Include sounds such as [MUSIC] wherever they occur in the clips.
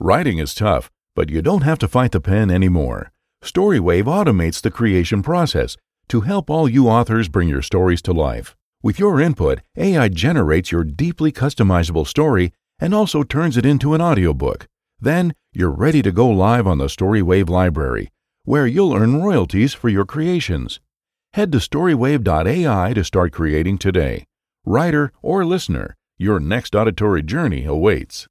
Writing is tough, but you don't have to fight the pen anymore. Storywave automates the creation process to help all you authors bring your stories to life. With your input, AI generates your deeply customizable story and also turns it into an audiobook. Then you're ready to go live on the Storywave library, where you'll earn royalties for your creations. Head to storywave.ai to start creating today. Writer or listener, your next auditory journey awaits.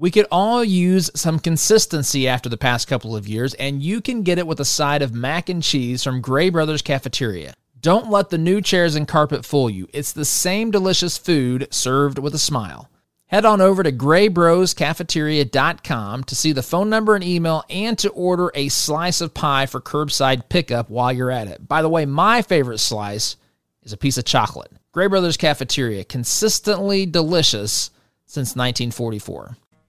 We could all use some consistency after the past couple of years, and you can get it with a side of mac and cheese from Gray Brothers Cafeteria. Don't let the new chairs and carpet fool you. It's the same delicious food served with a smile. Head on over to graybroscafeteria.com to see the phone number and email and to order a slice of pie for curbside pickup while you're at it. By the way, my favorite slice is a piece of chocolate. Gray Brothers Cafeteria, consistently delicious since 1944.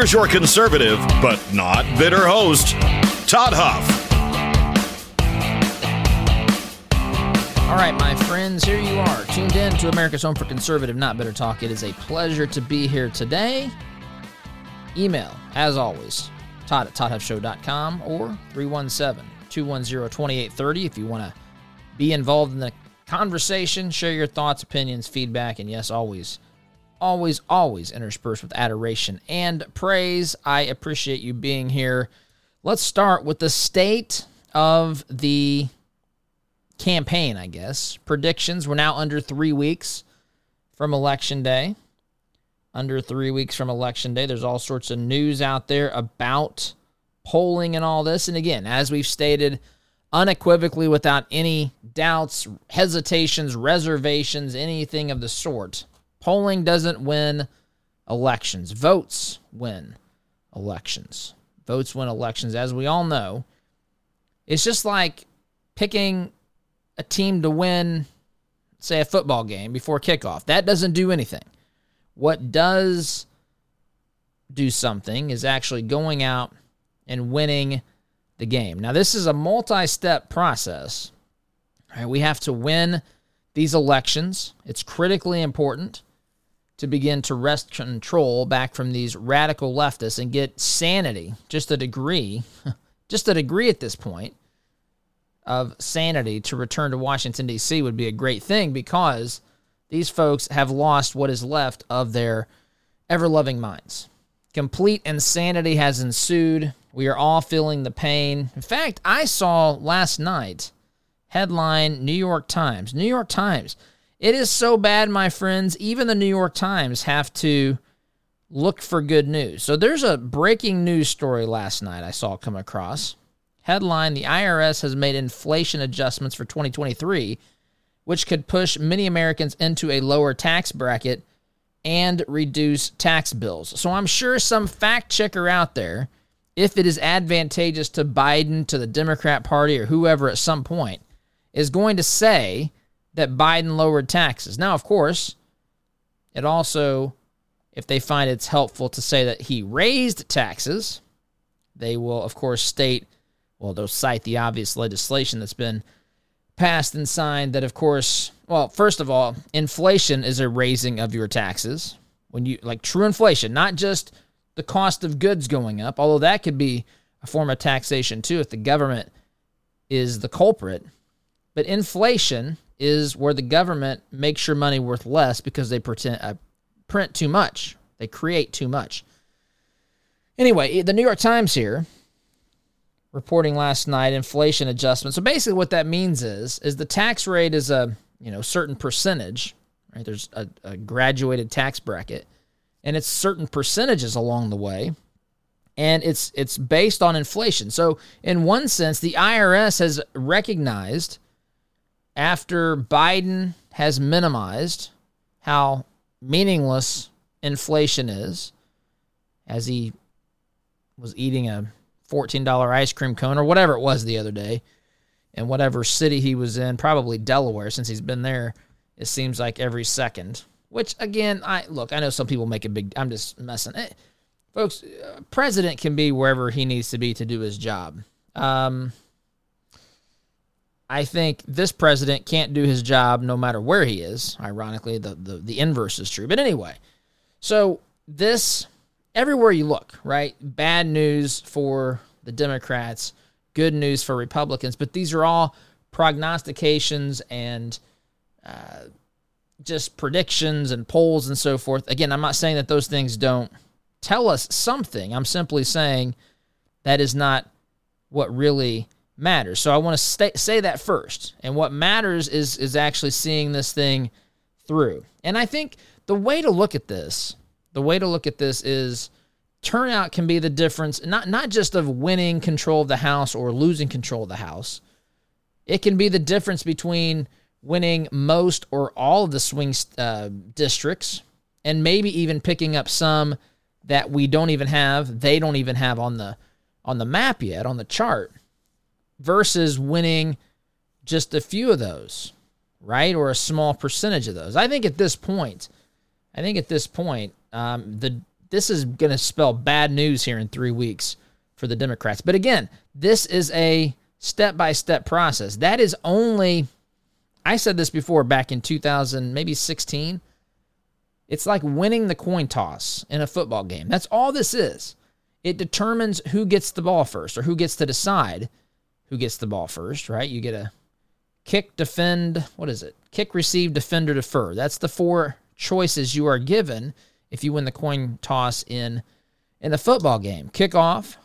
Here's your conservative, but not bitter host, Todd Huff. All right, my friends, here you are, tuned in to America's Home for Conservative, Not Bitter Talk. It is a pleasure to be here today. Email, as always, Todd at ToddHuffShow.com or 317 210 2830 if you want to be involved in the conversation, share your thoughts, opinions, feedback, and yes, always always, always interspersed with adoration and praise. I appreciate you being here. Let's start with the state of the campaign, I guess. Predictions. We're now under three weeks from Election Day. Under three weeks from Election Day. There's all sorts of news out there about polling and all this. And again, as we've stated, unequivocally, without any doubts, hesitations, reservations, anything of the sort Polling doesn't win elections, votes win elections. Votes win elections, as we all know. It's just like picking a team to win, say, a football game before kickoff. That doesn't do anything. What does do something is actually going out and winning the game. Now, this is a multi step process. Right, we have to win these elections, it's critically important to begin to wrest control back from these radical leftists and get sanity, just a degree, [LAUGHS] just a degree at this point of sanity to return to Washington, D.C. would be a great thing because these folks have lost what is left of their ever loving minds. Complete insanity has ensued. We are all feeling the pain. In fact, I saw last night headline New York Times. New York Times it is so bad, my friends, even the New York Times have to look for good news. So there's a breaking news story last night I saw come across. Headline The IRS has made inflation adjustments for 2023, which could push many Americans into a lower tax bracket and reduce tax bills. So I'm sure some fact checker out there, if it is advantageous to Biden, to the Democrat Party, or whoever at some point, is going to say that Biden lowered taxes. Now, of course, it also, if they find it's helpful to say that he raised taxes, they will, of course, state, well, they'll cite the obvious legislation that's been passed and signed that, of course, well, first of all, inflation is a raising of your taxes. When you, like true inflation, not just the cost of goods going up, although that could be a form of taxation too if the government is the culprit. But inflation is where the government makes your money worth less because they pretend, uh, print too much. They create too much. Anyway, the New York Times here reporting last night inflation adjustment. So basically what that means is is the tax rate is a, you know, certain percentage, right? There's a, a graduated tax bracket and it's certain percentages along the way and it's it's based on inflation. So in one sense the IRS has recognized after Biden has minimized how meaningless inflation is, as he was eating a $14 ice cream cone or whatever it was the other day. in whatever city he was in, probably Delaware, since he's been there, it seems like every second. Which again, I look, I know some people make a big. I'm just messing. Eh, folks, uh, president can be wherever he needs to be to do his job. Um, I think this president can't do his job no matter where he is. Ironically, the, the, the inverse is true. But anyway, so this, everywhere you look, right? Bad news for the Democrats, good news for Republicans, but these are all prognostications and uh, just predictions and polls and so forth. Again, I'm not saying that those things don't tell us something. I'm simply saying that is not what really matters. So I want to say that first. And what matters is is actually seeing this thing through. And I think the way to look at this, the way to look at this is turnout can be the difference not not just of winning control of the house or losing control of the house. It can be the difference between winning most or all of the swing uh, districts and maybe even picking up some that we don't even have, they don't even have on the on the map yet, on the chart versus winning just a few of those, right? Or a small percentage of those. I think at this point, I think at this point, um, the this is going to spell bad news here in three weeks for the Democrats. But again, this is a step by step process. That is only, I said this before back in 2000, maybe 16. It's like winning the coin toss in a football game. That's all this is. It determines who gets the ball first or who gets to decide who gets the ball first, right? You get a kick, defend, what is it? Kick, receive, defend, or defer. That's the four choices you are given if you win the coin toss in in the football game. Kick off,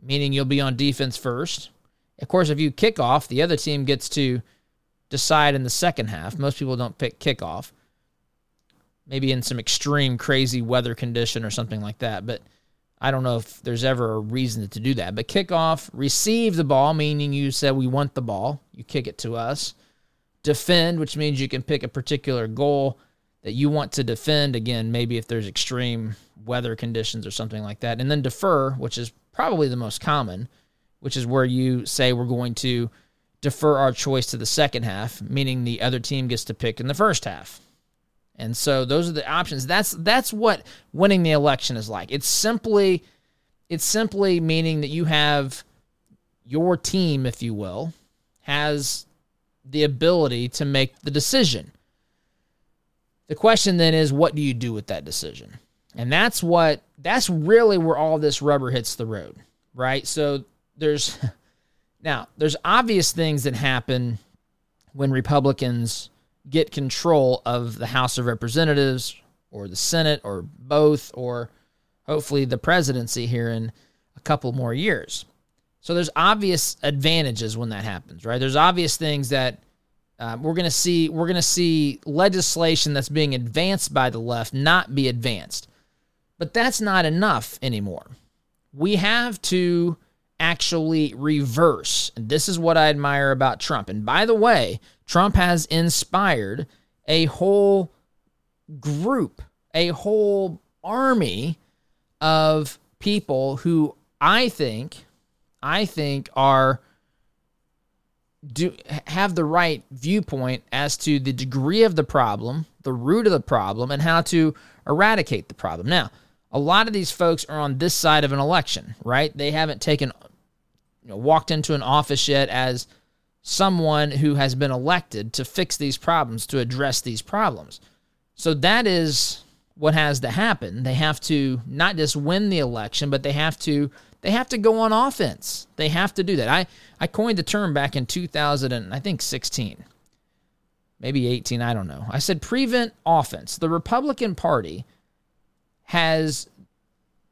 meaning you'll be on defense first. Of course, if you kick off, the other team gets to decide in the second half. Most people don't pick kickoff. Maybe in some extreme, crazy weather condition or something like that. But I don't know if there's ever a reason to do that. But kickoff, receive the ball, meaning you said we want the ball, you kick it to us. Defend, which means you can pick a particular goal that you want to defend. Again, maybe if there's extreme weather conditions or something like that. And then defer, which is probably the most common, which is where you say we're going to defer our choice to the second half, meaning the other team gets to pick in the first half. And so those are the options. That's that's what winning the election is like. It's simply it's simply meaning that you have your team, if you will, has the ability to make the decision. The question then is what do you do with that decision? And that's what that's really where all this rubber hits the road, right? So there's [LAUGHS] now there's obvious things that happen when Republicans get control of the House of Representatives or the Senate or both, or hopefully the presidency here in a couple more years. So there's obvious advantages when that happens, right? There's obvious things that um, we're going to see. We're going to see legislation that's being advanced by the left not be advanced, but that's not enough anymore. We have to actually reverse. And this is what I admire about Trump. And by the way, Trump has inspired a whole group, a whole army of people who I think I think are do have the right viewpoint as to the degree of the problem, the root of the problem and how to eradicate the problem. Now, a lot of these folks are on this side of an election, right? They haven't taken you know, walked into an office yet as someone who has been elected to fix these problems, to address these problems. So that is what has to happen. They have to not just win the election, but they have to they have to go on offense. They have to do that. I I coined the term back in 2000 and I think 16. Maybe 18, I don't know. I said prevent offense. The Republican Party has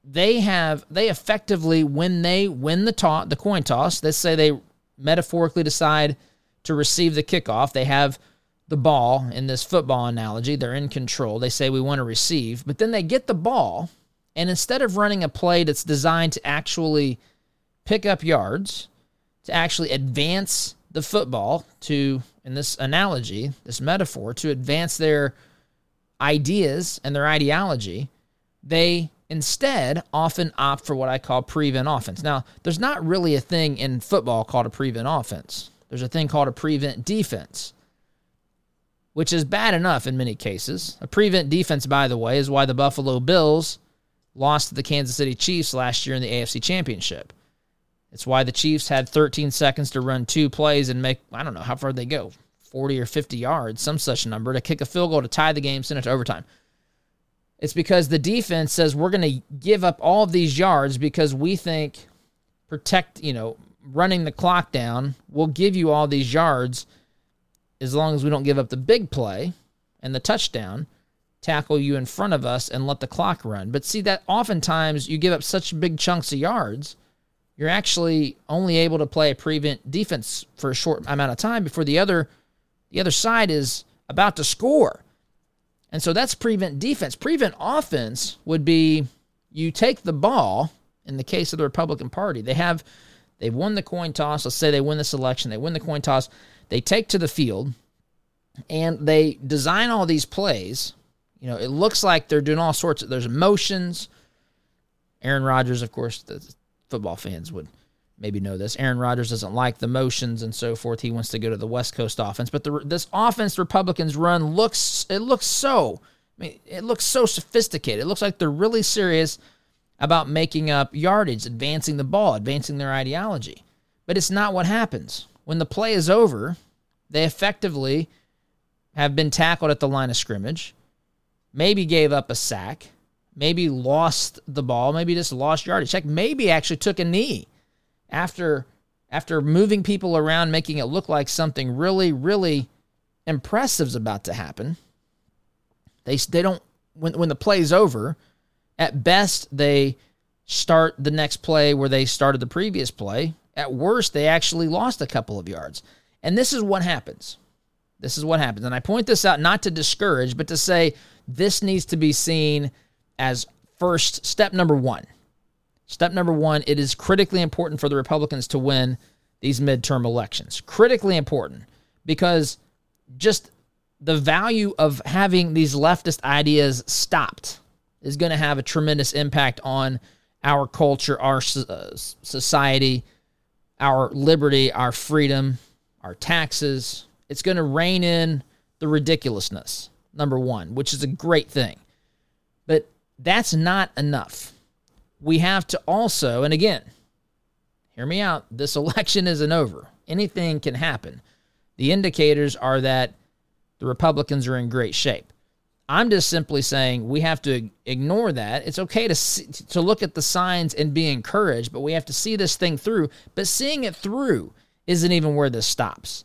they have they effectively when they win the toss the coin toss let's say they metaphorically decide to receive the kickoff. They have the ball in this football analogy. They're in control. They say we want to receive. But then they get the ball and instead of running a play that's designed to actually pick up yards to actually advance the football to in this analogy this metaphor to advance their ideas and their ideology they instead often opt for what I call prevent offense. Now, there's not really a thing in football called a prevent offense. There's a thing called a prevent defense, which is bad enough in many cases. A prevent defense, by the way, is why the Buffalo Bills lost to the Kansas City Chiefs last year in the AFC Championship. It's why the Chiefs had 13 seconds to run two plays and make, I don't know, how far they go, 40 or 50 yards, some such number, to kick a field goal to tie the game, send it to overtime. It's because the defense says we're going to give up all of these yards because we think protect, you know, running the clock down will give you all these yards as long as we don't give up the big play and the touchdown, tackle you in front of us and let the clock run. But see that oftentimes you give up such big chunks of yards, you're actually only able to play a prevent defense for a short amount of time before the other the other side is about to score. And so that's prevent defense. Prevent offense would be you take the ball in the case of the Republican Party. They have they've won the coin toss. Let's say they win this election. They win the coin toss. They take to the field and they design all these plays. You know, it looks like they're doing all sorts of there's emotions. Aaron Rodgers, of course, the football fans would maybe know this. Aaron Rodgers doesn't like the motions and so forth. He wants to go to the West Coast offense, but the, this offense Republicans run looks it looks so I mean it looks so sophisticated. It looks like they're really serious about making up yardage, advancing the ball, advancing their ideology. But it's not what happens. When the play is over, they effectively have been tackled at the line of scrimmage, maybe gave up a sack, maybe lost the ball, maybe just lost yardage. Heck, maybe actually took a knee after after moving people around, making it look like something really, really impressive is about to happen. They they don't when when the play's over, at best they start the next play where they started the previous play. At worst, they actually lost a couple of yards. And this is what happens. This is what happens. And I point this out not to discourage, but to say this needs to be seen as first step number one. Step number one it is critically important for the Republicans to win these midterm elections. Critically important because just the value of having these leftist ideas stopped is going to have a tremendous impact on our culture, our uh, society, our liberty, our freedom, our taxes. It's going to rein in the ridiculousness, number one, which is a great thing. But that's not enough we have to also, and again, hear me out, this [LAUGHS] election isn't over. Anything can happen. The indicators are that the Republicans are in great shape. I'm just simply saying we have to ignore that. It's okay to see, to look at the signs and be encouraged, but we have to see this thing through. But seeing it through isn't even where this stops.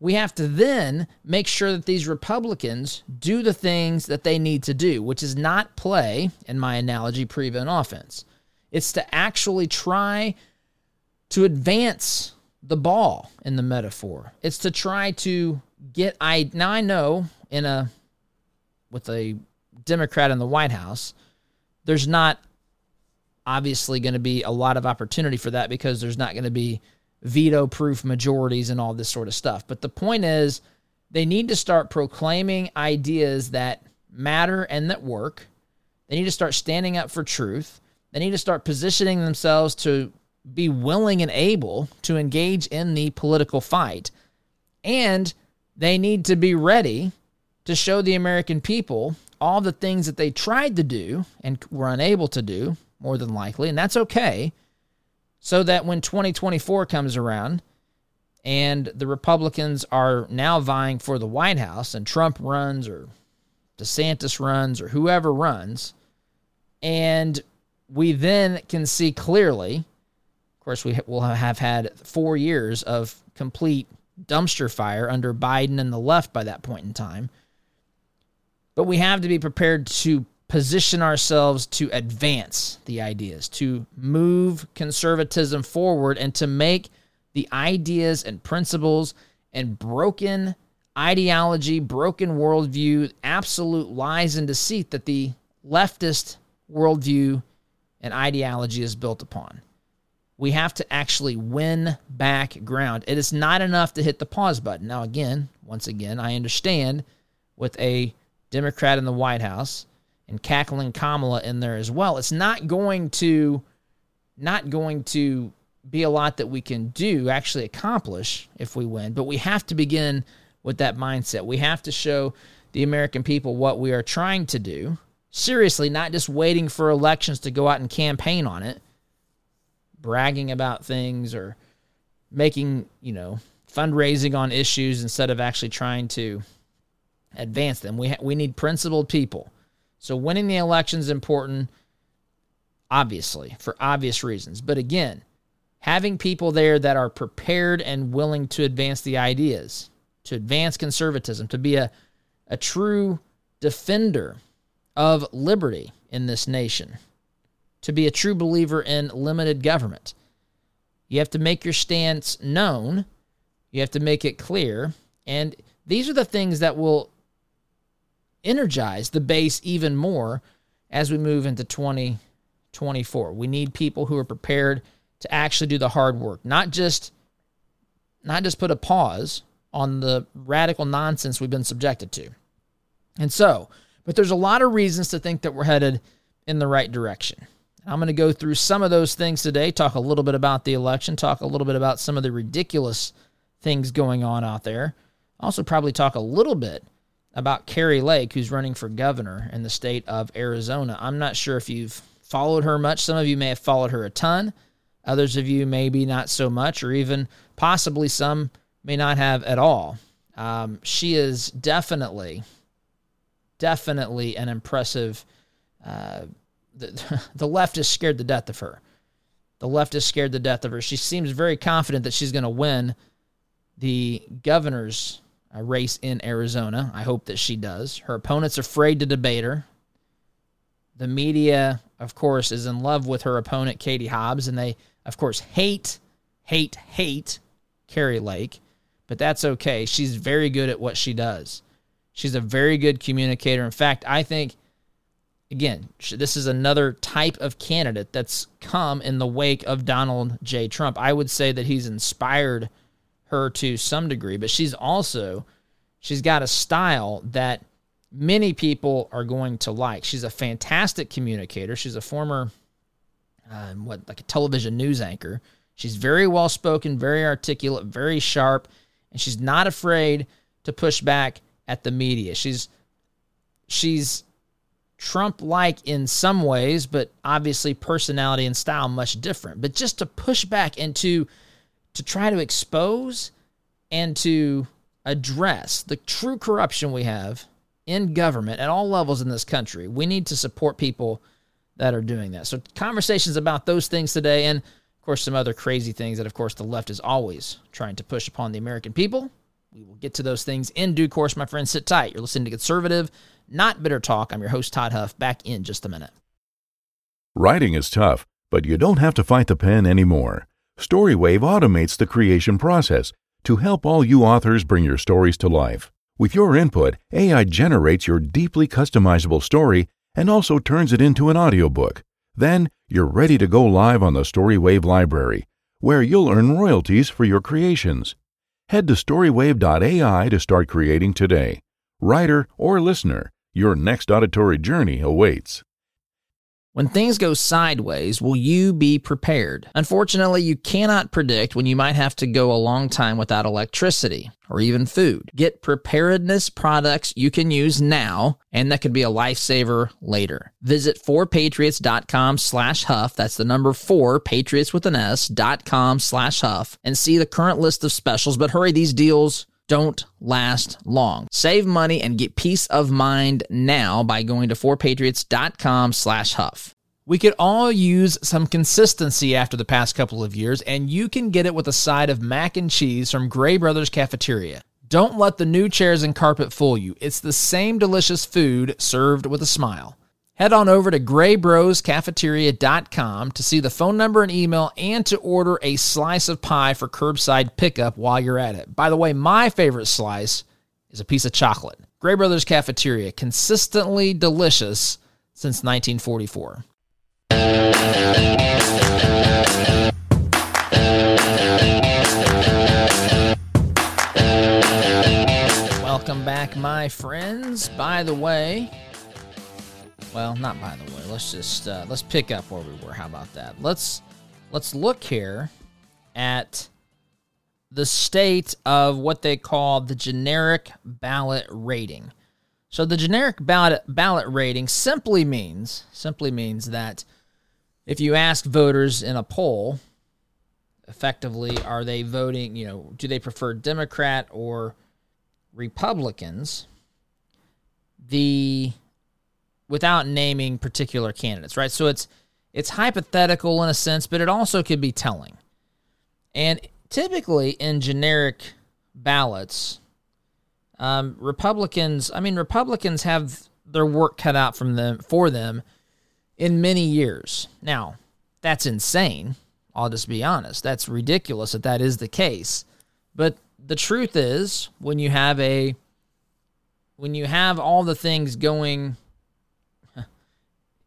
We have to then make sure that these Republicans do the things that they need to do, which is not play, in my analogy, prevent offense. It's to actually try to advance the ball in the metaphor. It's to try to get I now I know in a with a Democrat in the White House, there's not obviously going to be a lot of opportunity for that because there's not going to be veto proof majorities and all this sort of stuff. But the point is they need to start proclaiming ideas that matter and that work. They need to start standing up for truth. They need to start positioning themselves to be willing and able to engage in the political fight. And they need to be ready to show the American people all the things that they tried to do and were unable to do, more than likely, and that's okay, so that when 2024 comes around and the Republicans are now vying for the White House and Trump runs or DeSantis runs or whoever runs, and we then can see clearly. Of course, we will have had four years of complete dumpster fire under Biden and the left by that point in time. But we have to be prepared to position ourselves to advance the ideas, to move conservatism forward, and to make the ideas and principles and broken ideology, broken worldview, absolute lies and deceit that the leftist worldview and ideology is built upon. We have to actually win back ground. It is not enough to hit the pause button. Now, again, once again, I understand with a Democrat in the White House and cackling Kamala in there as well. It's not going to not going to be a lot that we can do actually accomplish if we win, but we have to begin with that mindset. We have to show the American people what we are trying to do. Seriously, not just waiting for elections to go out and campaign on it, bragging about things or making, you know, fundraising on issues instead of actually trying to advance them. We ha- we need principled people. So winning the election is important obviously for obvious reasons. But again, having people there that are prepared and willing to advance the ideas, to advance conservatism, to be a a true defender of liberty in this nation, to be a true believer in limited government. You have to make your stance known you have to make it clear. And these are the things that will energize the base even more as we move into 2024. We need people who are prepared to actually do the hard work, not just not just put a pause on the radical nonsense we've been subjected to. And so, but there's a lot of reasons to think that we're headed in the right direction. I'm going to go through some of those things today, talk a little bit about the election, talk a little bit about some of the ridiculous things going on out there. Also, probably talk a little bit about Kari Lake, who's running for governor in the state of Arizona. I'm not sure if you've followed her much. Some of you may have followed her a ton. Others of you maybe not so much, or even possibly some may not have at all. Um, she is definitely, definitely an impressive. Uh, the, [LAUGHS] the left is scared to death of her. The left is scared to death of her. She seems very confident that she's going to win the governor's uh, race in Arizona. I hope that she does. Her opponent's afraid to debate her. The media, of course, is in love with her opponent, Katie Hobbs, and they, of course, hate, hate, hate Kari Lake, but that's okay. She's very good at what she does. She's a very good communicator. In fact, I think, again, this is another type of candidate that's come in the wake of Donald J. Trump. I would say that he's inspired her to some degree, but she's also she's got a style that many people are going to like. She's a fantastic communicator. She's a former uh, what like a television news anchor. She's very well spoken, very articulate, very sharp, and she's not afraid to push back at the media. She's she's Trump like in some ways, but obviously personality and style much different. But just to push back into to try to expose and to address the true corruption we have in government at all levels in this country. We need to support people that are doing that. So, conversations about those things today, and of course, some other crazy things that, of course, the left is always trying to push upon the American people. We will get to those things in due course, my friends. Sit tight. You're listening to Conservative, Not Bitter Talk. I'm your host, Todd Huff, back in just a minute. Writing is tough, but you don't have to fight the pen anymore. Storywave automates the creation process to help all you authors bring your stories to life. With your input, AI generates your deeply customizable story and also turns it into an audiobook. Then you're ready to go live on the Storywave library, where you'll earn royalties for your creations. Head to storywave.ai to start creating today. Writer or listener, your next auditory journey awaits. When things go sideways, will you be prepared? Unfortunately, you cannot predict when you might have to go a long time without electricity or even food. Get preparedness products you can use now and that could be a lifesaver later. Visit 4patriots.com slash huff. That's the number four, patriots with an S, dot com slash huff and see the current list of specials. But hurry, these deals don't last long. Save money and get peace of mind now by going to 4patriots.com slash huff. We could all use some consistency after the past couple of years, and you can get it with a side of mac and cheese from Gray Brothers Cafeteria. Don't let the new chairs and carpet fool you. It's the same delicious food served with a smile. Head on over to graybroscafeteria.com to see the phone number and email and to order a slice of pie for curbside pickup while you're at it. By the way, my favorite slice is a piece of chocolate. Gray Brothers Cafeteria, consistently delicious since 1944. Welcome back, my friends. By the way, well, not by the way. Let's just uh, let's pick up where we were. How about that? Let's let's look here at the state of what they call the generic ballot rating. So the generic ballot ballot rating simply means simply means that if you ask voters in a poll, effectively, are they voting? You know, do they prefer Democrat or Republicans? The without naming particular candidates, right? So it's it's hypothetical in a sense, but it also could be telling. And typically in generic ballots, um, Republicans, I mean, Republicans have their work cut out from them for them in many years. Now, that's insane. I'll just be honest. That's ridiculous that that is the case. But the truth is, when you have a when you have all the things going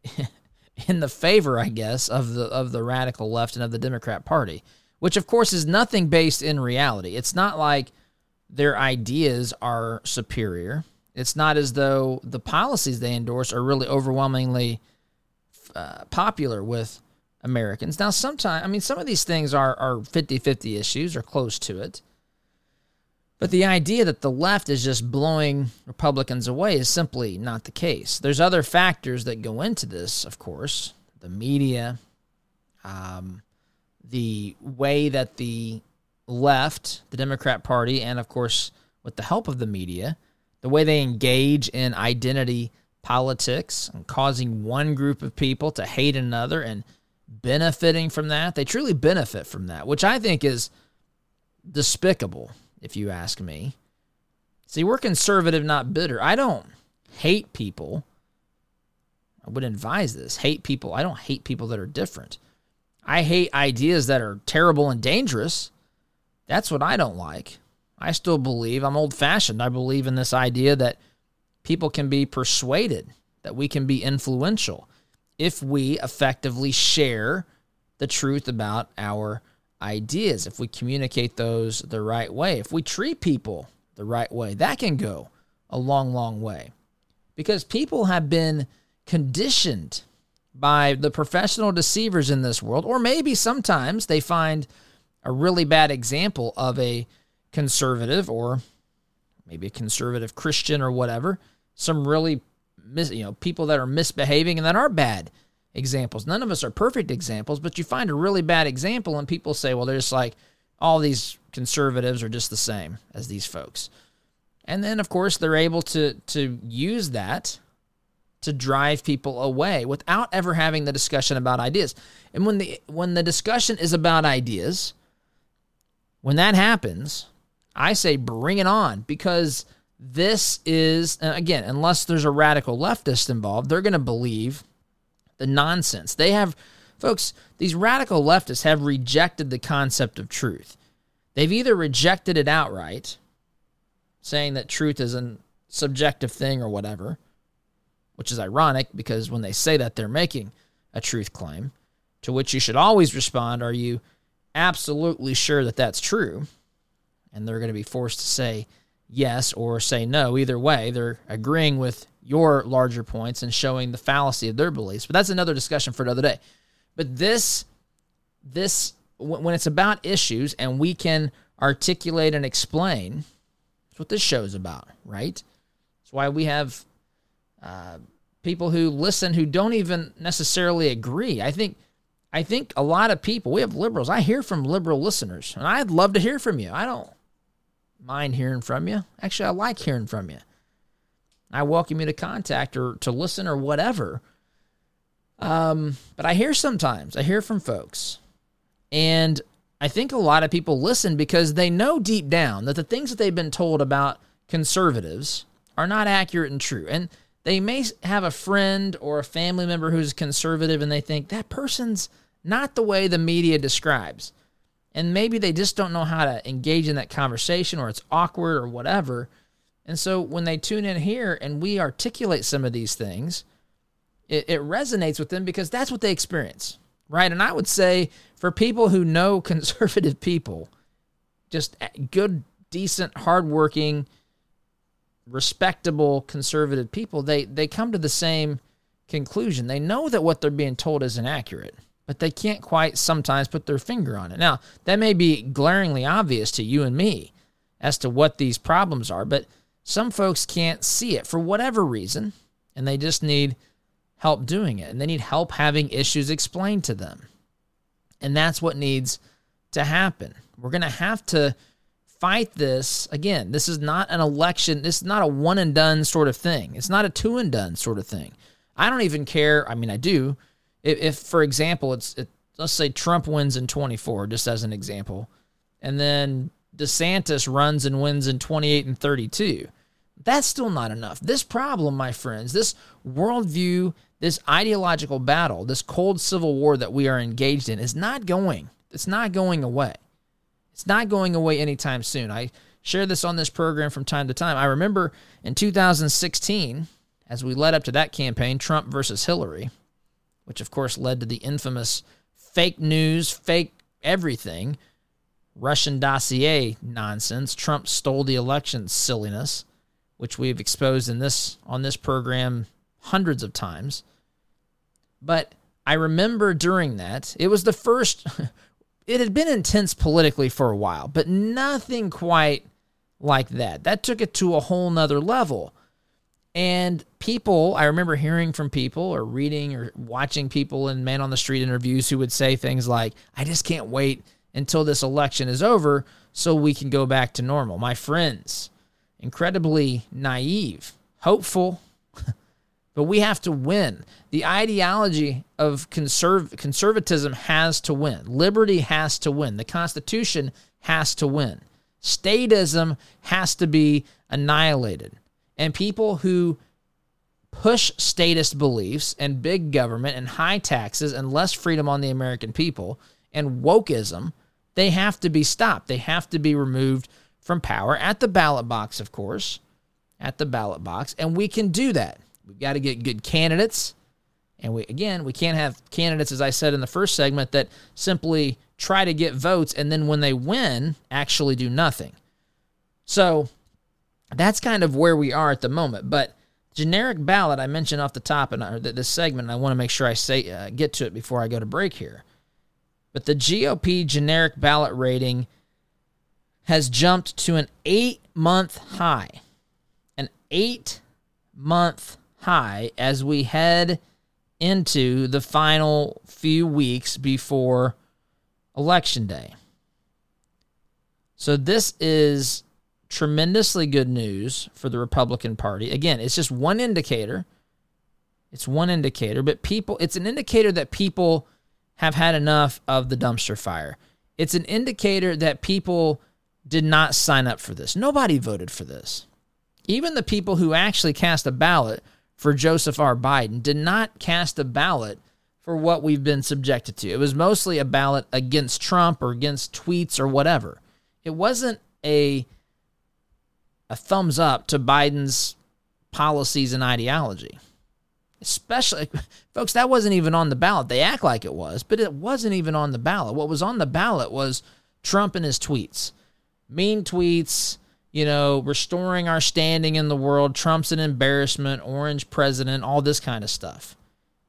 [LAUGHS] in the favor, I guess, of the of the radical left and of the Democrat Party, which of course is nothing based in reality. It's not like their ideas are superior. It's not as though the policies they endorse are really overwhelmingly uh, popular with Americans. Now, sometimes, I mean, some of these things are, are 50 50 issues or close to it. But the idea that the left is just blowing Republicans away is simply not the case. There's other factors that go into this, of course the media, um, the way that the left, the Democrat Party, and of course, with the help of the media, the way they engage in identity politics and causing one group of people to hate another and benefiting from that. They truly benefit from that, which I think is despicable if you ask me. See, we're conservative, not bitter. I don't hate people. I would advise this hate people. I don't hate people that are different. I hate ideas that are terrible and dangerous. That's what I don't like. I still believe, I'm old fashioned. I believe in this idea that people can be persuaded, that we can be influential if we effectively share the truth about our ideas, if we communicate those the right way, if we treat people the right way, that can go a long, long way. Because people have been conditioned by the professional deceivers in this world, or maybe sometimes they find a really bad example of a conservative or maybe a conservative Christian or whatever, some really mis- you know people that are misbehaving and that are bad examples. None of us are perfect examples, but you find a really bad example and people say, well, they're just like all these conservatives are just the same as these folks. And then of course they're able to to use that to drive people away without ever having the discussion about ideas. And when the when the discussion is about ideas, when that happens, I say bring it on because this is again, unless there's a radical leftist involved, they're going to believe the nonsense. They have, folks, these radical leftists have rejected the concept of truth. They've either rejected it outright, saying that truth is a subjective thing or whatever, which is ironic because when they say that, they're making a truth claim, to which you should always respond, Are you absolutely sure that that's true? And they're going to be forced to say yes or say no. Either way, they're agreeing with your larger points and showing the fallacy of their beliefs. But that's another discussion for another day. But this, this, when it's about issues and we can articulate and explain, that's what this show is about, right? That's why we have uh, people who listen who don't even necessarily agree. I think, I think a lot of people. We have liberals. I hear from liberal listeners, and I'd love to hear from you. I don't mind hearing from you. Actually, I like hearing from you. I welcome you to contact or to listen or whatever. Um, but I hear sometimes, I hear from folks. And I think a lot of people listen because they know deep down that the things that they've been told about conservatives are not accurate and true. And they may have a friend or a family member who's conservative and they think that person's not the way the media describes. And maybe they just don't know how to engage in that conversation or it's awkward or whatever. And so when they tune in here and we articulate some of these things, it, it, resonates with them because that's what they experience, right? And I would say for people who know [LAUGHS] conservative people, just good, decent, hardworking, respectable conservative people, they they come to the same conclusion. They know that what they're being told is inaccurate, but they can't quite sometimes put their finger on it. Now, that may be glaringly obvious to you and me as to what these problems are, but some folks can't see it for whatever reason, and they just need help doing it. And they need help having issues explained to them. And that's what needs to happen. We're going to have to fight this. Again, this is not an election. This is not a one and done sort of thing. It's not a two and done sort of thing. I don't even care. I mean, I do. If, if for example, it's it, let's say Trump wins in 24, just as an example, and then DeSantis runs and wins in 28 and 32. That's still not enough. This problem, my friends, this worldview, this ideological battle, this cold civil war that we are engaged in is not going. It's not going away. It's not going away anytime soon. I share this on this program from time to time. I remember in 2016, as we led up to that campaign, Trump versus Hillary, which of course led to the infamous fake news, fake everything, Russian dossier nonsense, Trump stole the election silliness, which we've exposed in this on this program hundreds of times. But I remember during that, it was the first [LAUGHS] it had been intense politically for a while, but nothing quite like that. That took it to a whole nother level. And people, I remember hearing from people or reading or watching people in man on the street interviews who would say things like, I just can't wait until this election is over so we can go back to normal. My friends, incredibly naive, hopeful, [LAUGHS] but we have to win. The ideology of conserv- conservatism has to win. Liberty has to win. The Constitution has to win. Statism has to be annihilated. And people who push statist beliefs and big government and high taxes and less freedom on the American people and wokeism they have to be stopped. They have to be removed from power at the ballot box, of course, at the ballot box. And we can do that. We've got to get good candidates. And we again, we can't have candidates, as I said in the first segment, that simply try to get votes and then when they win, actually do nothing. So that's kind of where we are at the moment. But generic ballot, I mentioned off the top in this segment, I want to make sure I say uh, get to it before I go to break here. But the GOP generic ballot rating has jumped to an eight month high. An eight month high as we head into the final few weeks before Election Day. So, this is tremendously good news for the Republican Party. Again, it's just one indicator. It's one indicator, but people, it's an indicator that people have had enough of the dumpster fire. It's an indicator that people did not sign up for this. Nobody voted for this. Even the people who actually cast a ballot for Joseph R. Biden did not cast a ballot for what we've been subjected to. It was mostly a ballot against Trump or against tweets or whatever. It wasn't a a thumbs up to Biden's policies and ideology. Especially [LAUGHS] folks that wasn't even on the ballot. They act like it was but it wasn't even on the ballot. What was on the ballot was trump and his tweets. Mean tweets you know restoring our standing in the world trump's an embarrassment orange president all this kind of stuff.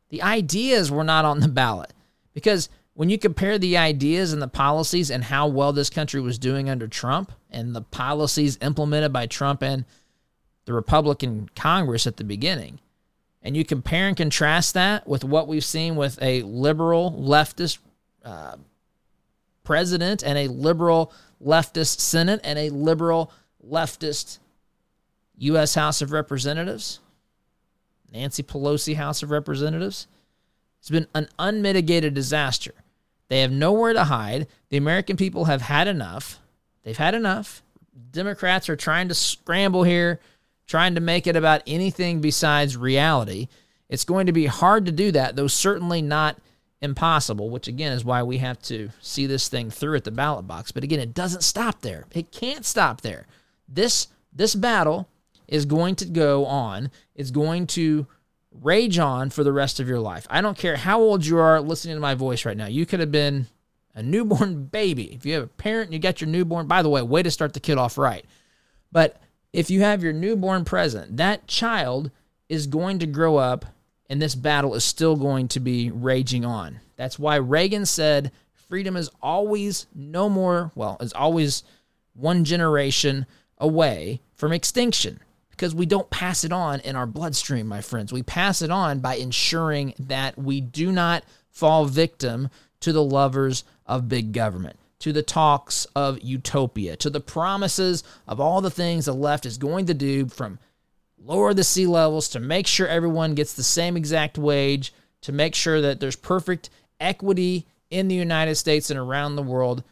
The ideas were not on the ballot because when you compare the ideas and the policies and how well this country was doing under Trump and the policies implemented by Trump and the Republican Congress at the beginning, and you compare and contrast that with what we've seen with a liberal leftist uh, president and a liberal leftist Senate and a liberal leftist U.S. House of Representatives, Nancy Pelosi House of Representatives. It's been an unmitigated disaster. They have nowhere to hide. The American people have had enough. They've had enough. Democrats are trying to scramble here trying to make it about anything besides reality. It's going to be hard to do that, though certainly not impossible, which again is why we have to see this thing through at the ballot box. But again, it doesn't stop there. It can't stop there. This this battle is going to go on. It's going to rage on for the rest of your life. I don't care how old you are listening to my voice right now. You could have been a newborn [LAUGHS] baby. If you have a parent and you got your newborn, by the way, way to start the kid off right. But if you have your newborn present, that child is going to grow up and this battle is still going to be raging on. That's why Reagan said freedom is always no more, well, is always one generation away from extinction because we don't pass it on in our bloodstream, my friends. We pass it on by ensuring that we do not fall victim to the lovers of big government, to the talks of utopia, to the promises of all the things the left is going to do from lower the sea levels to make sure everyone gets the same exact wage, to make sure that there's perfect equity in the United States and around the world.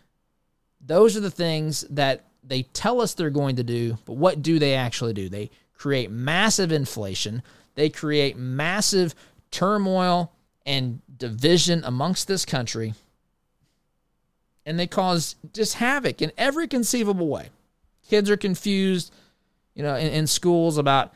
Those are the things that they tell us they're going to do, but what do they actually do? They create massive inflation, they create massive turmoil and division amongst this country, and they cause just havoc in every conceivable way. Kids are confused, you know, in, in schools about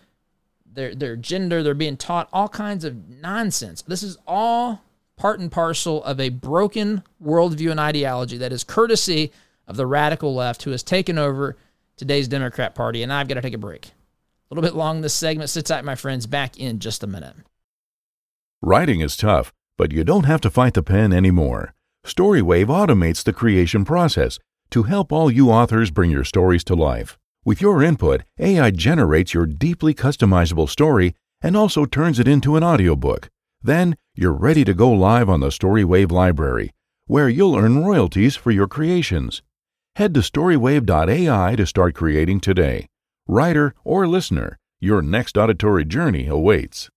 their their gender, they're being taught all kinds of nonsense. This is all part and parcel of a broken worldview and ideology that is courtesy of the radical left who has taken over today's Democrat Party. And I've got to take a break. A little bit long this segment. Sit tight, my friends. Back in just a minute. Writing is tough, but you don't have to fight the pen anymore. Storywave automates the creation process to help all you authors bring your stories to life. With your input, AI generates your deeply customizable story and also turns it into an audiobook. Then you're ready to go live on the Storywave library, where you'll earn royalties for your creations. Head to storywave.ai to start creating today. Writer or listener, your next auditory journey awaits.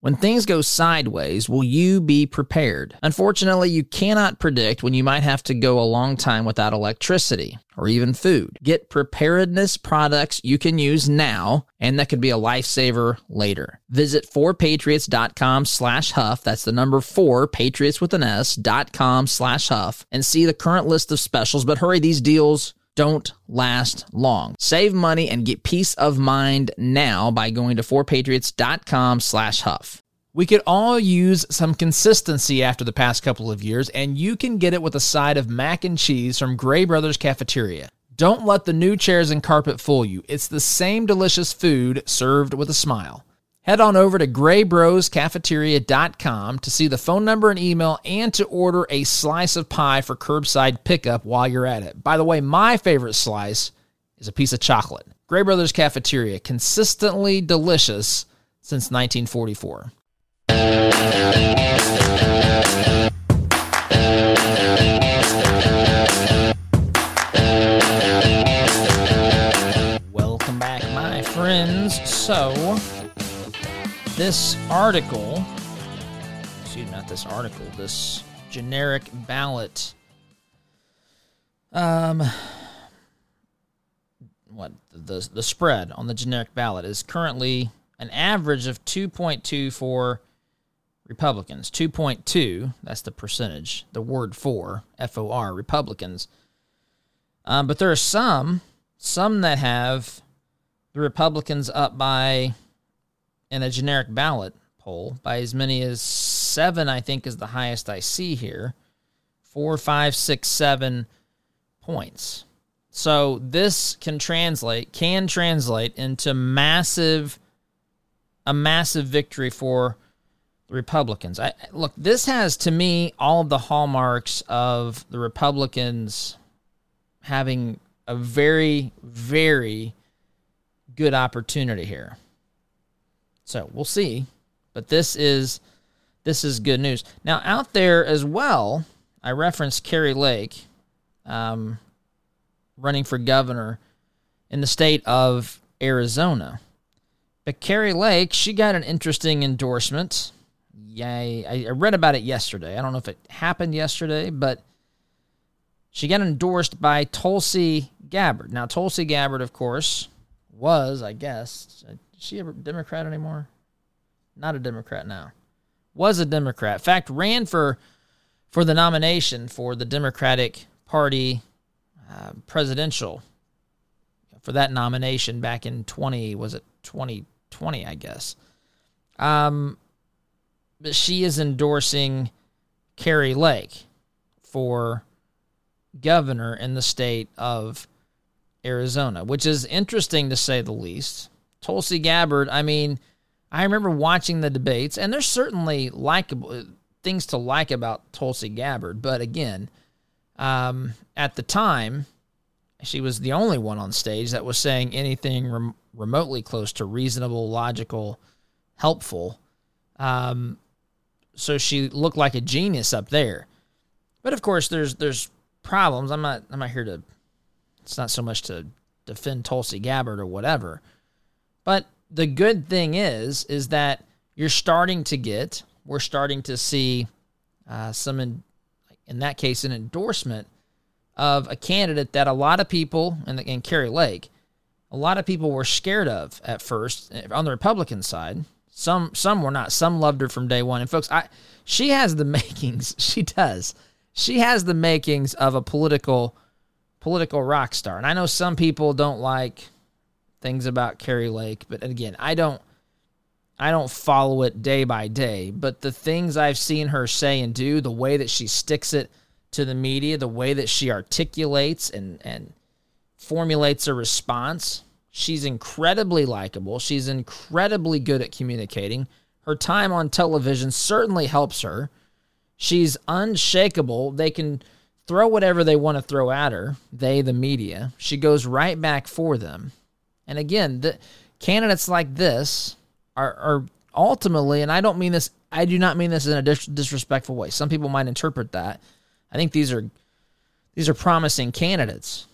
When things go sideways, will you be prepared? Unfortunately, you cannot predict when you might have to go a long time without electricity or even food. Get preparedness products you can use now and that could be a lifesaver later. Visit 4patriots.com slash huff. That's the number 4, patriots with an S, dot com slash huff and see the current list of specials. But hurry, these deals don't last long. Save money and get peace of mind now by going to 4patriots.com slash huff. We could all use some consistency after the past couple of years, and you can get it with a side of mac and cheese from Gray Brothers Cafeteria. Don't let the new chairs and carpet fool you. It's the same delicious food served with a smile. Head on over to graybroscafeteria.com to see the phone number and email and to order a slice of pie for curbside pickup while you're at it. By the way, my favorite slice is a piece of chocolate. Gray Brothers Cafeteria, consistently delicious since 1944. Welcome back, my friends. So, this article, excuse me, not this article, this generic ballot, um, what the the spread on the generic ballot is currently an average of 2.2 for Republicans. 2.2, that's the percentage, the word for, F O R, Republicans. Um, but there are some, some that have the Republicans up by in a generic ballot poll by as many as seven, I think is the highest I see here. Four, five, six, seven points. So this can translate, can translate into massive, a massive victory for the Republicans. I look, this has to me all of the hallmarks of the Republicans having a very, very good opportunity here. So we'll see. But this is this is good news. Now out there as well, I referenced Kari Lake, um, running for governor in the state of Arizona. But Kari Lake, she got an interesting endorsement. Yay! I, I read about it yesterday. I don't know if it happened yesterday, but she got endorsed by Tulsi Gabbard. Now, Tulsi Gabbard, of course, was, I guess, she a Democrat anymore? Not a Democrat now. Was a Democrat. In fact, ran for for the nomination for the Democratic Party uh, presidential for that nomination back in 20 was it 2020 I guess. Um but she is endorsing Kari Lake for governor in the state of Arizona, which is interesting to say the least. Tulsi Gabbard, I mean, I remember watching the debates, and there's certainly likable things to like about Tulsi Gabbard, but again, um, at the time, she was the only one on stage that was saying anything rem- remotely close to reasonable, logical, helpful. Um, so she looked like a genius up there. But of course, there's there's problems. I'm not I'm not here to. It's not so much to defend Tulsi Gabbard or whatever, but the good thing is is that you're starting to get we're starting to see uh, some in, in that case an endorsement of a candidate that a lot of people and, and Kari Lake a lot of people were scared of at first eh, on the Republican side. Some some were not. Some loved her from day one. And folks, I she has the [LAUGHS] makings. She does. She has the makings of a political political rock star. And I know some people don't like things about Kari Lake, but again, I don't I don't follow it day by day, but the things I've seen her say and do, the way that she sticks it to the media, the way that she articulates and and formulates a response, she's incredibly likable. She's incredibly good at communicating. Her time on television certainly helps her. She's unshakable. They can throw whatever they want to throw at her, they, the media. She goes right back for them. And again, the candidates like this are, are ultimately, and I don't mean this, I do not mean this in a dis- disrespectful way. Some people might interpret that. I think these are these are promising candidates.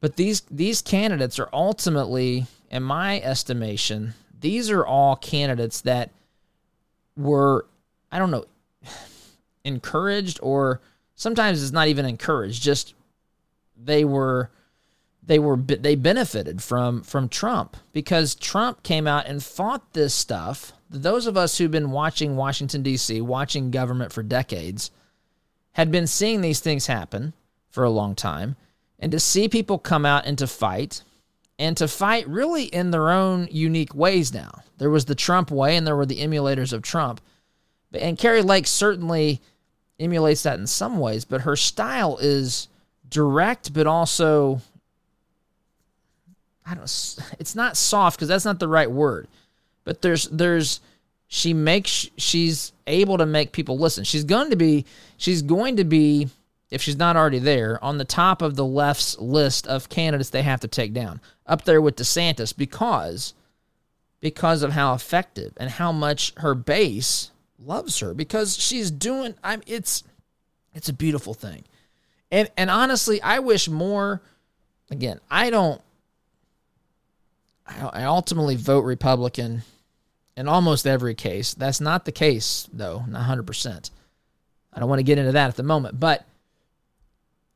But these these candidates are ultimately, in my estimation, these are all candidates that were, I don't know, [SIGHS] encouraged or sometimes it's not even encouraged, just they were they were they benefited from from Trump because Trump came out and fought this stuff. Those of us who've been watching Washington D.C., watching government for decades, had been seeing these things happen for a long time, and to see people come out and to fight, and to fight really in their own unique ways. Now there was the Trump way, and there were the emulators of Trump, and Kari Lake certainly emulates that in some ways, but her style is direct, but also I don't. It's not soft because that's not the right word, but there's there's she makes she's able to make people listen. She's going to be she's going to be if she's not already there on the top of the left's list of candidates they have to take down, up there with DeSantis because because of how effective and how much her base loves her because she's doing I'm it's it's a beautiful thing. And and honestly, I wish more again, I don't I ultimately vote Republican in almost every case. That's not the case, though, not 100%. I don't want to get into that at the moment, but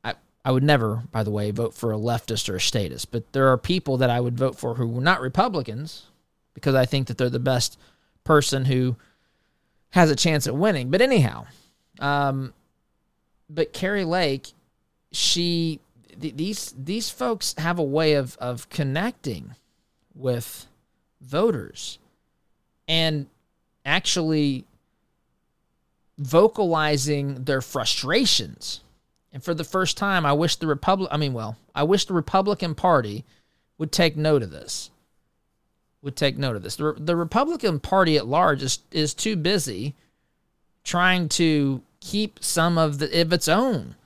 I, I would never, by the way, vote for a leftist or a statist. But there are people that I would vote for who were not Republicans because I think that they're the best person who has a chance at winning. But anyhow, um, but Kari Lake, she, th- these these folks have a way of of connecting with voters and actually vocalizing their frustrations. And for the first time, I wish the Republic I mean, well, I wish the Republican Party would take note of this. Would take note of this. The, the Republican Party at large is is too busy trying to keep some of the of its own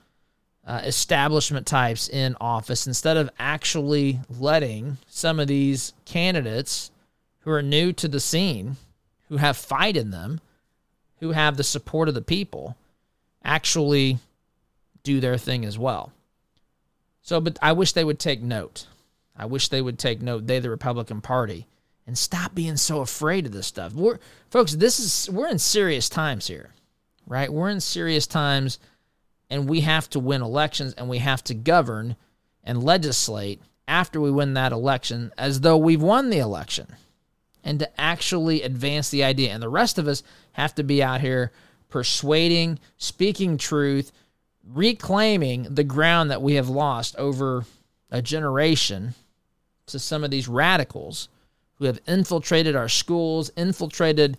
uh, establishment types in office instead of actually letting some of these candidates who are new to the scene, who have fight in them, who have the support of the people, actually do their thing as well. So, but I wish they would take note. I wish they would take note. They, the Republican Party, and stop being so afraid of this stuff. We're, folks, this is we're in serious times here, right? We're in serious times and we have to win elections and we have to govern and legislate after we win that election as though we've won the election and to actually advance the idea. And the rest of us have to be out here persuading, speaking truth, reclaiming the ground that we have lost over a generation to some of these radicals who have infiltrated our schools, infiltrated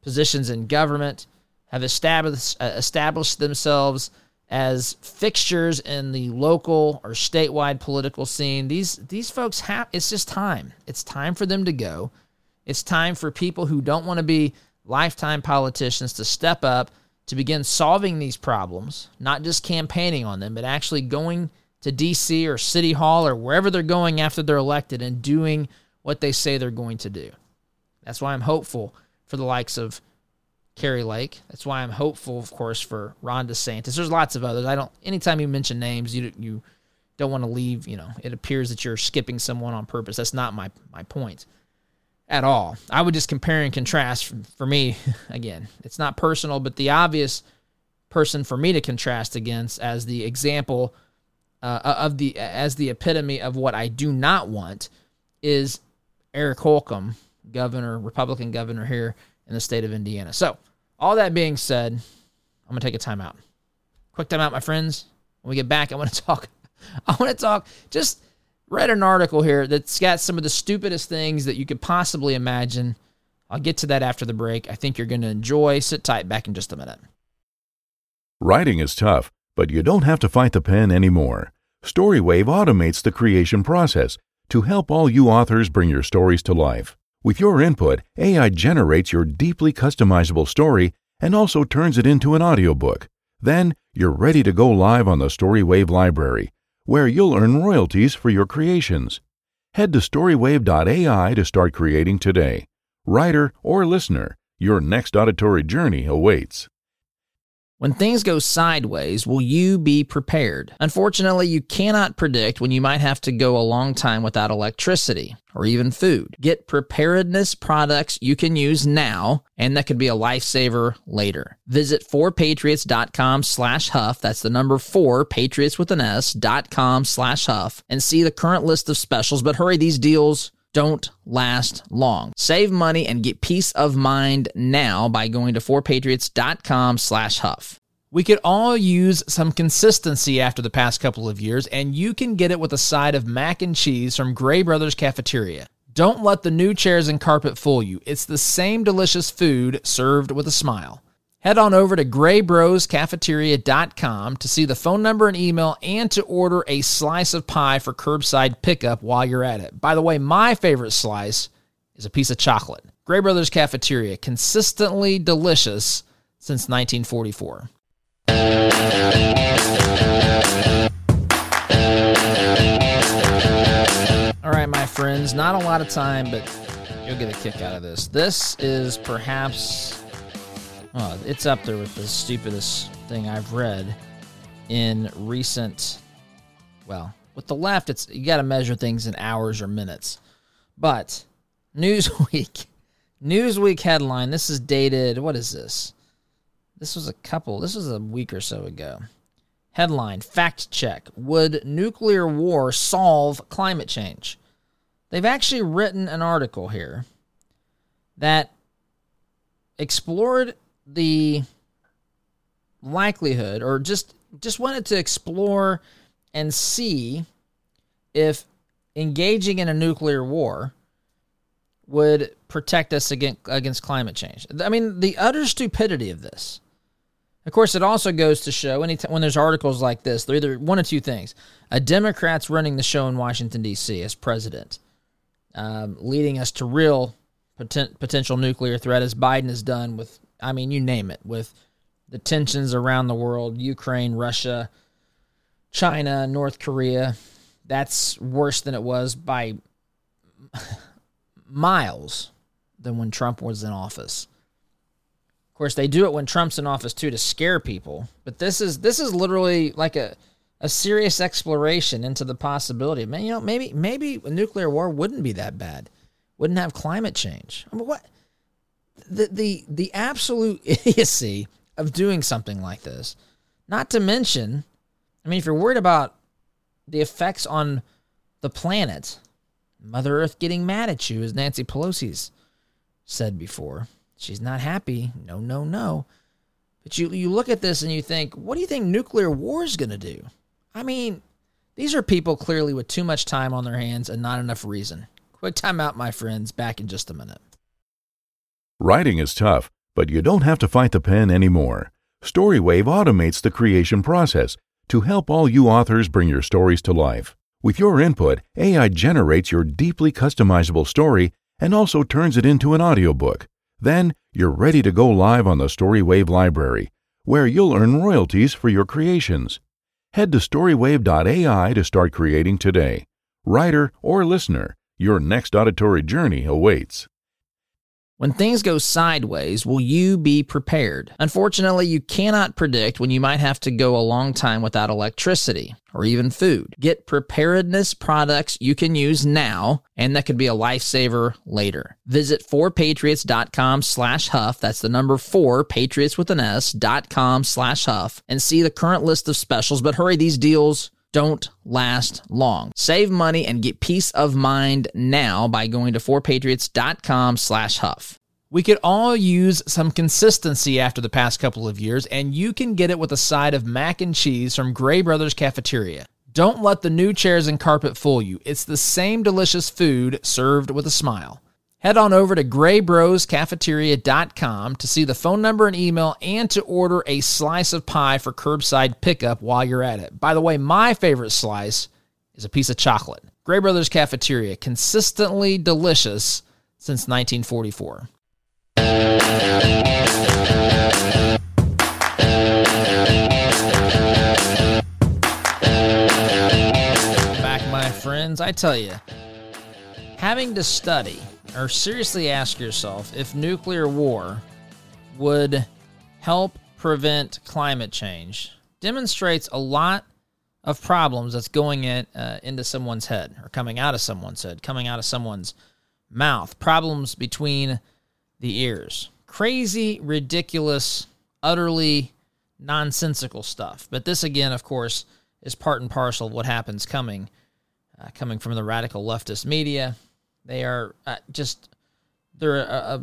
positions in government, have established, uh, established themselves as fixtures in the local or statewide political scene. These these folks have it's just time. It's time for them to go. It's time for people who don't want to be lifetime politicians to step up to begin solving these problems, not just campaigning on them, but actually going to DC or City Hall or wherever they're going after they're elected and doing what they say they're going to do. That's why I'm hopeful for the likes of Kari Lake. That's why I'm hopeful, of course, for Ron DeSantis. There's lots of others. I don't. Anytime you mention names, you you don't want to leave. You know, it appears that you're skipping someone on purpose. That's not my my point at all. I would just compare and contrast for, for me. [LAUGHS] Again, it's not personal, but the obvious person for me to contrast against as the example uh, of the as the epitome of what I do not want is Eric Holcomb, governor, Republican governor here in the state of Indiana. So, all that being said, I'm gonna take a timeout. Quick timeout, my friends. When we get back, I want to [LAUGHS] talk. I want to talk just read an article here that's got some of the stupidest things that you could possibly imagine. I'll get to that after the break. I think you're going to enjoy. Sit tight, back in just a minute. Writing is tough, but you don't have to fight the pen anymore. Storywave automates the creation process to help all you authors bring your stories to life. With your input, AI generates your deeply customizable story and also turns it into an audiobook. Then you're ready to go live on the Storywave library where you'll earn royalties for your creations. Head to storywave.ai to start creating today. Writer or listener, your next auditory journey awaits. When things go sideways, will you be prepared? Unfortunately, you cannot predict when you might have to go a long time without electricity or even food. Get preparedness products you can use now and that could be a lifesaver later. Visit 4patriots.com slash huff. That's the number 4, patriots with an S, dot com slash huff and see the current list of specials. But hurry, these deals don't last long. Save money and get peace of mind now by going to 4patriots.com slash huff. We could all use some consistency after the past couple of years, and you can get it with a side of mac and cheese from Gray Brothers Cafeteria. Don't let the new chairs and carpet fool you. It's the same delicious food served with a smile. Head on over to graybroscafeteria.com to see the phone number and email and to order a slice of pie for curbside pickup while you're at it. By the way, my favorite slice is a piece of chocolate. Gray Brothers Cafeteria, consistently delicious since 1944. All right, my friends, not a lot of time, but you'll get a kick out of this. This is perhaps Oh, it's up there with the stupidest thing I've read in recent. Well, with the left, it's you got to measure things in hours or minutes. But Newsweek, [LAUGHS] Newsweek headline. This is dated. What is this? This was a couple. This was a week or so ago. Headline: Fact check: Would nuclear war solve climate change? They've actually written an article here that explored the likelihood or just just wanted to explore and see if engaging in a nuclear war would protect us against against climate change. I mean, the utter stupidity of this. Of course, it also goes to show anytime when there's articles like this, they're either one of two things: a Democrat's running the show in Washington D.C. as president, um, leading us to real poten- potential nuclear threat, as Biden has done with I mean, you name it, with the tensions around the world Ukraine, Russia, China, North Korea. That's worse than it was by [LAUGHS] miles than when Trump was in office. Of course, they do it when Trump's in office too to scare people. But this is this is literally like a a serious exploration into the possibility. Man, you know, maybe maybe a nuclear war wouldn't be that bad. Wouldn't have climate change. I mean, what? The the the absolute [LAUGHS] idiocy of doing something like this. Not to mention, I mean, if you're worried about the effects on the planet, Mother Earth getting mad at you, as Nancy Pelosi's said before. She's not happy. No, no, no. But you you look at this and you think, what do you think nuclear war is going to do? I mean, these are people clearly with too much time on their hands and not enough reason. Quick time out, my friends. Back in just a minute. Writing is tough, but you don't have to fight the pen anymore. Storywave automates the creation process to help all you authors bring your stories to life. With your input, AI generates your deeply customizable story and also turns it into an audiobook. Then you're ready to go live on the Storywave library, where you'll earn royalties for your creations. Head to storywave.ai to start creating today. Writer or listener, your next auditory journey awaits. When things go sideways, will you be prepared? Unfortunately, you cannot predict when you might have to go a long time without electricity or even food. Get preparedness products you can use now and that could be a lifesaver later. Visit 4patriots.com slash huff. That's the number 4, patriots with an S, dot com slash huff and see the current list of specials. But hurry, these deals don't last long. Save money and get peace of mind now by going to 4patriots.com slash huff. We could all use some consistency after the past couple of years, and you can get it with a side of mac and cheese from Gray Brothers Cafeteria. Don't let the new chairs and carpet fool you. It's the same delicious food served with a smile. Head on over to graybroscafeteria.com to see the phone number and email and to order a slice of pie for curbside pickup while you're at it. By the way, my favorite slice is a piece of chocolate. Gray Brothers Cafeteria, consistently delicious since 1944. Back, my friends, I tell you, having to study or seriously ask yourself if nuclear war would help prevent climate change demonstrates a lot of problems that's going in, uh, into someone's head or coming out of someone's head, coming out of someone's mouth, problems between the ears. Crazy, ridiculous, utterly nonsensical stuff. But this, again, of course, is part and parcel of what happens coming, uh, coming from the radical leftist media, they are uh, just they're a, a,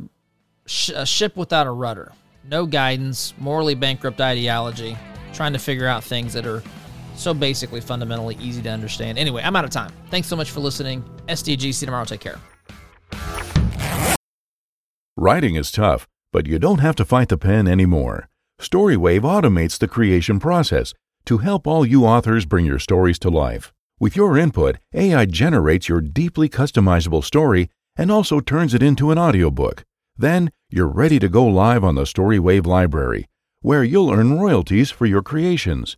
sh- a ship without a rudder, no guidance, morally bankrupt ideology, trying to figure out things that are so basically fundamentally easy to understand. Anyway, I'm out of time. Thanks so much for listening. SDG. See you tomorrow. Take care. Writing is tough, but you don't have to fight the pen anymore. Storywave automates the creation process to help all you authors bring your stories to life. With your input, AI generates your deeply customizable story and also turns it into an audiobook. Then you're ready to go live on the Storywave library, where you'll earn royalties for your creations.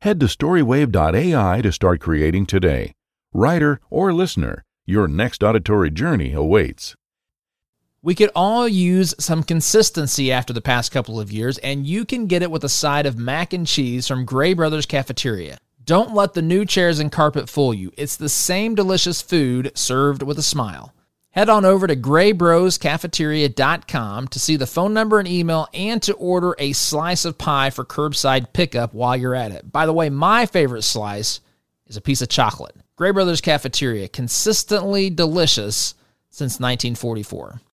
Head to storywave.ai to start creating today. Writer or listener, your next auditory journey awaits. We could all use some consistency after the past couple of years, and you can get it with a side of mac and cheese from Gray Brothers Cafeteria. Don't let the new chairs and carpet fool you. It's the same delicious food served with a smile. Head on over to graybroscafeteria.com to see the phone number and email and to order a slice of pie for curbside pickup while you're at it. By the way, my favorite slice is a piece of chocolate. Gray Brothers Cafeteria, consistently delicious since 1944.